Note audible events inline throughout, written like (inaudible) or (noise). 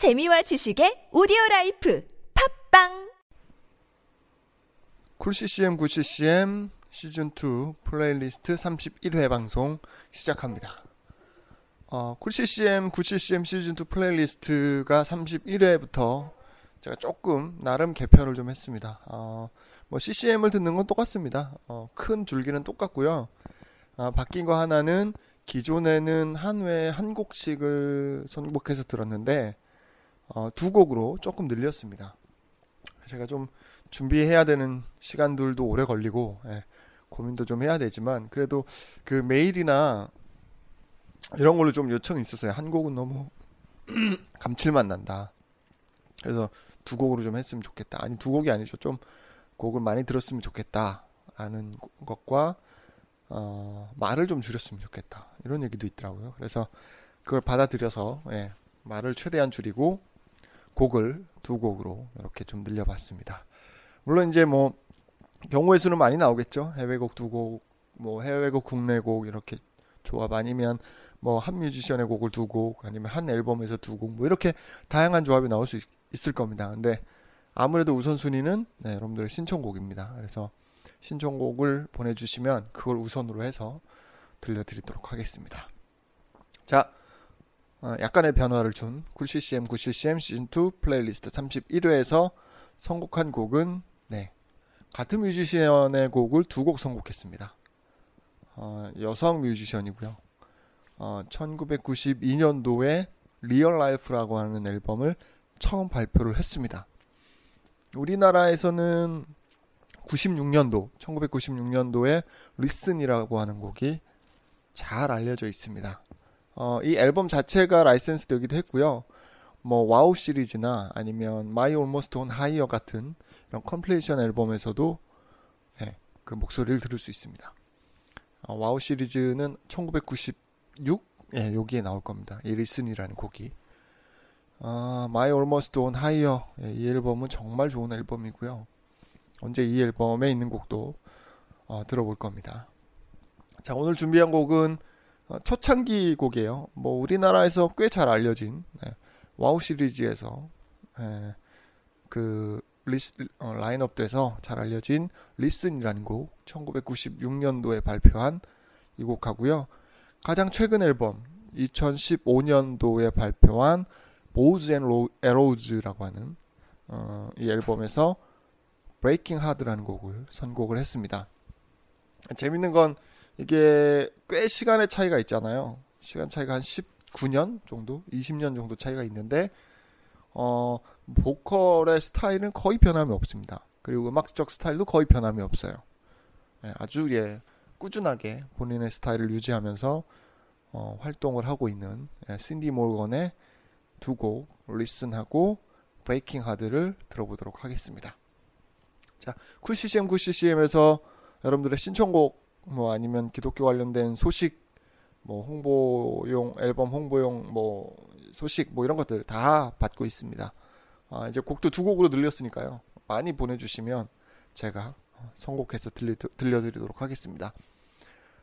재미와 지식의 오디오 life 팟빵 쿨 CCM 9 CCM 시즌 2 플레이리스트 31회 방송 시작합니다. 어, 쿨 CCM 9 CCM 시즌 2 playlist가 31회부터 제가 조금 나름 개편을 좀 했습니다. 어, 뭐 CCM을 듣는 건 똑같습니다. 어, 큰 줄기는 똑같고요. 아, 바뀐 거 하나는 기존에는 한 회에 한 곡씩을 선곡해서 들었는데 어, 두 곡으로 조금 늘렸습니다. 제가 좀 준비해야 되는 시간들도 오래 걸리고 예, 고민도 좀 해야 되지만 그래도 그 메일이나 이런 걸로 좀 요청이 있었어요. 한 곡은 너무 (clears throat) 감칠맛 난다. 그래서 두 곡으로 좀 했으면 좋겠다. 아니 두 곡이 아니죠. 좀 곡을 많이 들었으면 좋겠다라는 것과 어, 말을 좀 줄였으면 좋겠다. 이런 얘기도 있더라고요. 그래서 그걸 받아들여서 예, 말을 최대한 줄이고 곡을 두 곡으로 이렇게 좀 늘려봤습니다. 물론 이제 뭐 경우의 수는 많이 나오겠죠. 해외곡 두 곡, 뭐 해외곡 국내곡 이렇게 조합 아니면 뭐 한 뮤지션의 곡을 두 곡, 아니면 한 앨범에서 두 곡, 뭐 이렇게 다양한 조합이 나올 수 있, 을 겁니다. 근데 아무래도 우선순위는 네, 여러분들의 신청곡입니다. 그래서 신청곡을 보내주시면 그걸 우선으로 해서 들려드리도록 하겠습니다. 자, 어, 약간의 변화를 준 9CCM 9CCM 시즌2 플레이리스트 31회에서 선곡한 곡은 네, 같은 뮤지션의 곡을 두 곡 선곡했습니다. 어, 여성 뮤지션이고요. 어, 1992년도에 Real Life라고 하는 앨범을 처음 발표를 했습니다. 우리나라에서는 96년도, 1996년도에 Listen이라고 하는 곡이 잘 알려져 있습니다. 어, 이 앨범 자체가 라이센스 되기도 했고요. 뭐 WOW 시리즈나 아니면 My Utmost For His Highest 같은 이런 compilation 앨범에서도 네, 그 목소리를 들을 수 있습니다. 어, WOW 시리즈는 1996 예, 여기에 나올 겁니다. 이 Listen이라는 곡이 아, My Utmost For His Highest 예, 이 앨범은 정말 좋은 앨범이고요. 언제 이 앨범에 있는 곡도 어, 들어볼 겁니다. 자 오늘 준비한 곡은 어, 초창기 곡이에요. 뭐 우리나라에서 꽤 잘 알려진 네, WOW 시리즈에서 네, 그 Lis, 어, 라인업돼서 잘 알려진 Listen이라는 곡 1996년도에 발표한 이 곡하고요. 가장 최근 앨범 2015년도에 발표한 Bows and Arrows라고 하는 어, 이 앨범에서 Breaking Hard라는 곡을 선곡을 했습니다. 재밌는 건 이게 꽤 시간의 차이가 있잖아요. 시간 차이가 한 19년 정도, 20년 정도 차이가 있는데 어, 보컬의 스타일은 거의 변함이 없습니다. 그리고 음악적 스타일도 거의 변함이 없어요. 예, 아주 예, 꾸준하게 본인의 스타일을 유지하면서 어, 활동을 하고 있는 예, 신디 모건의 두 곡 Listen하고 Breaking Hard를 들어보도록 하겠습니다. 자, 쿨CCM 9CCM에서 여러분들의 신청곡 뭐 아니면 기독교 관련된 소식 뭐 홍보용 앨범 홍보용 뭐 소식 뭐 이런 것들 다 받고 있습니다. 아, 이제 곡도 두 곡으로 늘렸으니까요. 많이 보내주시면 제가 선곡해서 들리, 들려드리도록 하겠습니다.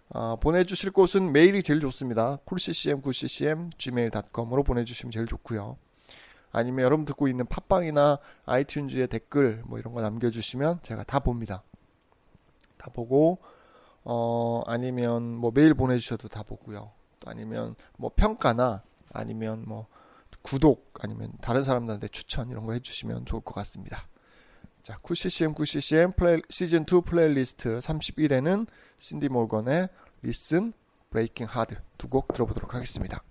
아, 보내주실 곳은 메일이 제일 좋습니다. coolccm 9ccm gmail.com으로 보내주시면 제일 좋고요. 아니면 여러분 듣고 있는 팟빵이나 아이튠즈에 댓글 뭐 이런 거 남겨주시면 제가 다 봅니다. 다 보고 어, 아니면 뭐 메일 보내주셔도 다 보고요. 또 아니면 뭐 평가나 아니면 뭐 구독 아니면 다른 사람들한테 추천 이런 거 해주시면 좋을 것 같습니다. 자, 쿨CCM 9CCM 플레이, 시즌 2 플레이리스트 31회는 신디 모건의 Listen Breaking Hard 두 곡 들어보도록 하겠습니다.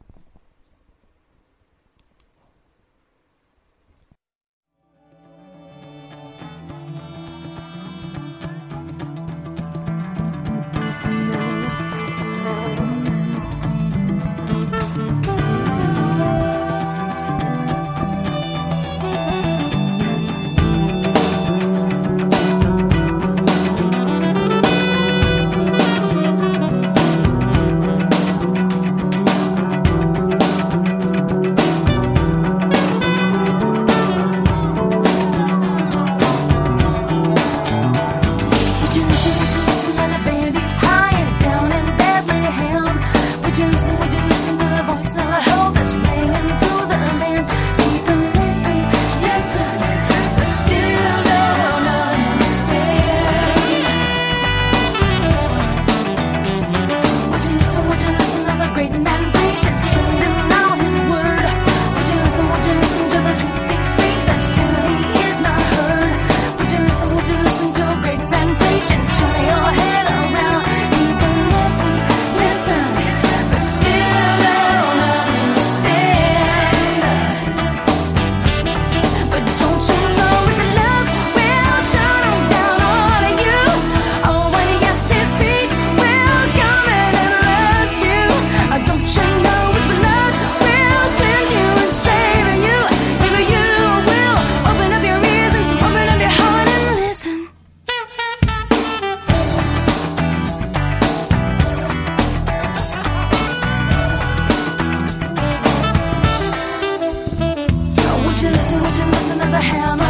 Would you listen, would you listen as hammer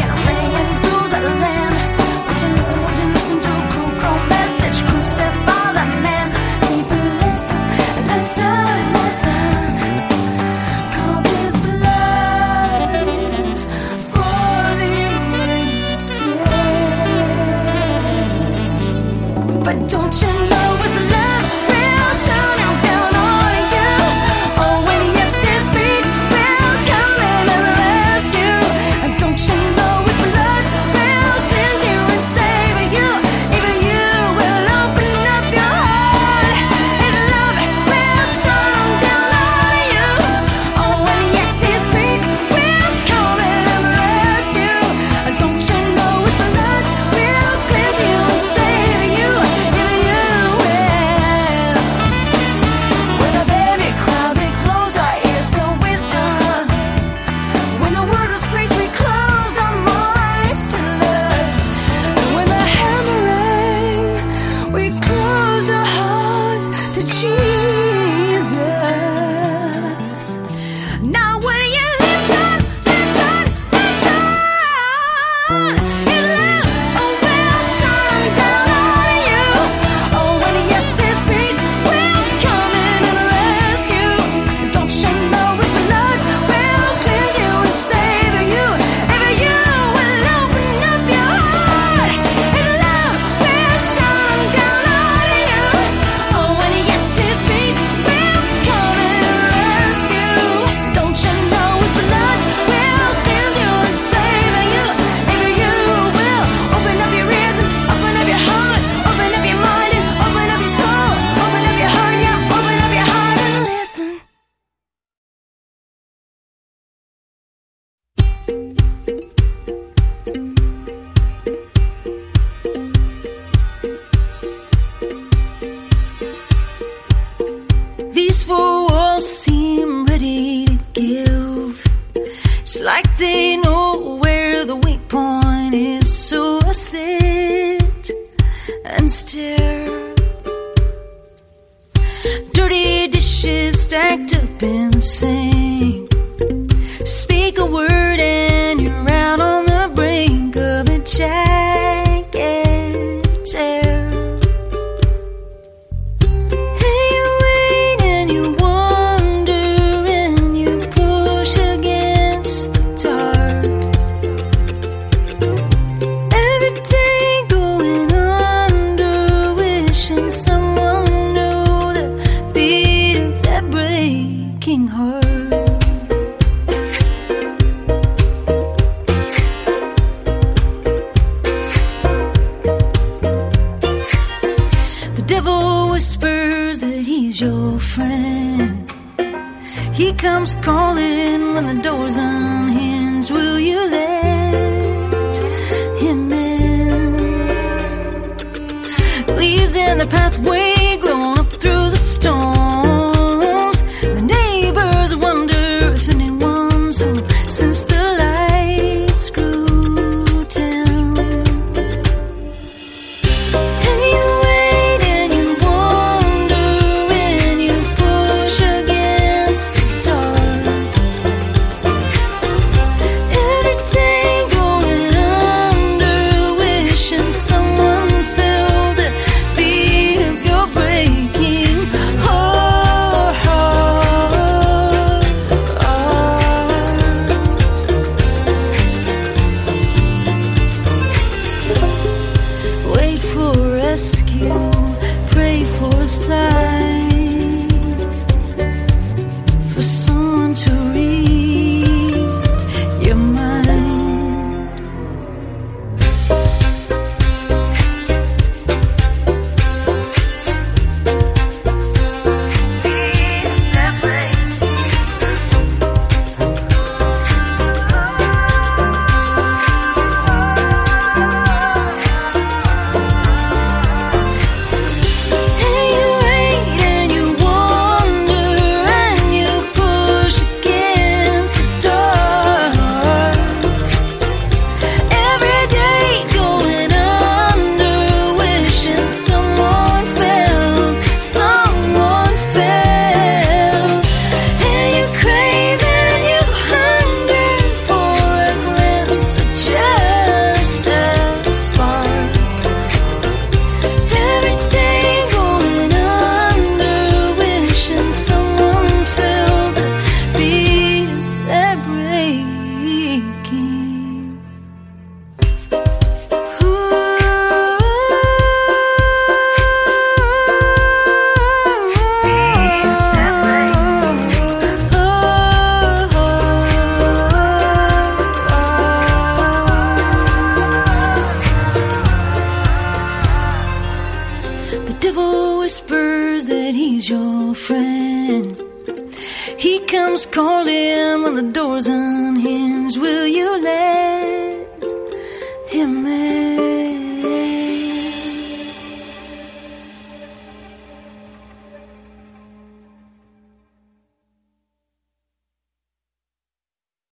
and I'm ringing through the land? Would you listen, would you listen to cruel, cruel message? Crucify man. Listen, listen, his. But don't you know? It's like they know where the weak point is, so I sit and stare. Dirty dishes stacked up in the sink. Speak a word and you're out on the brink. he's your friend. He comes calling when the door's unhinged. Will you let him in? Leaves in the pathway The devil whispers that he's your friend. He comes calling when the door's unhinged. Will you let him in?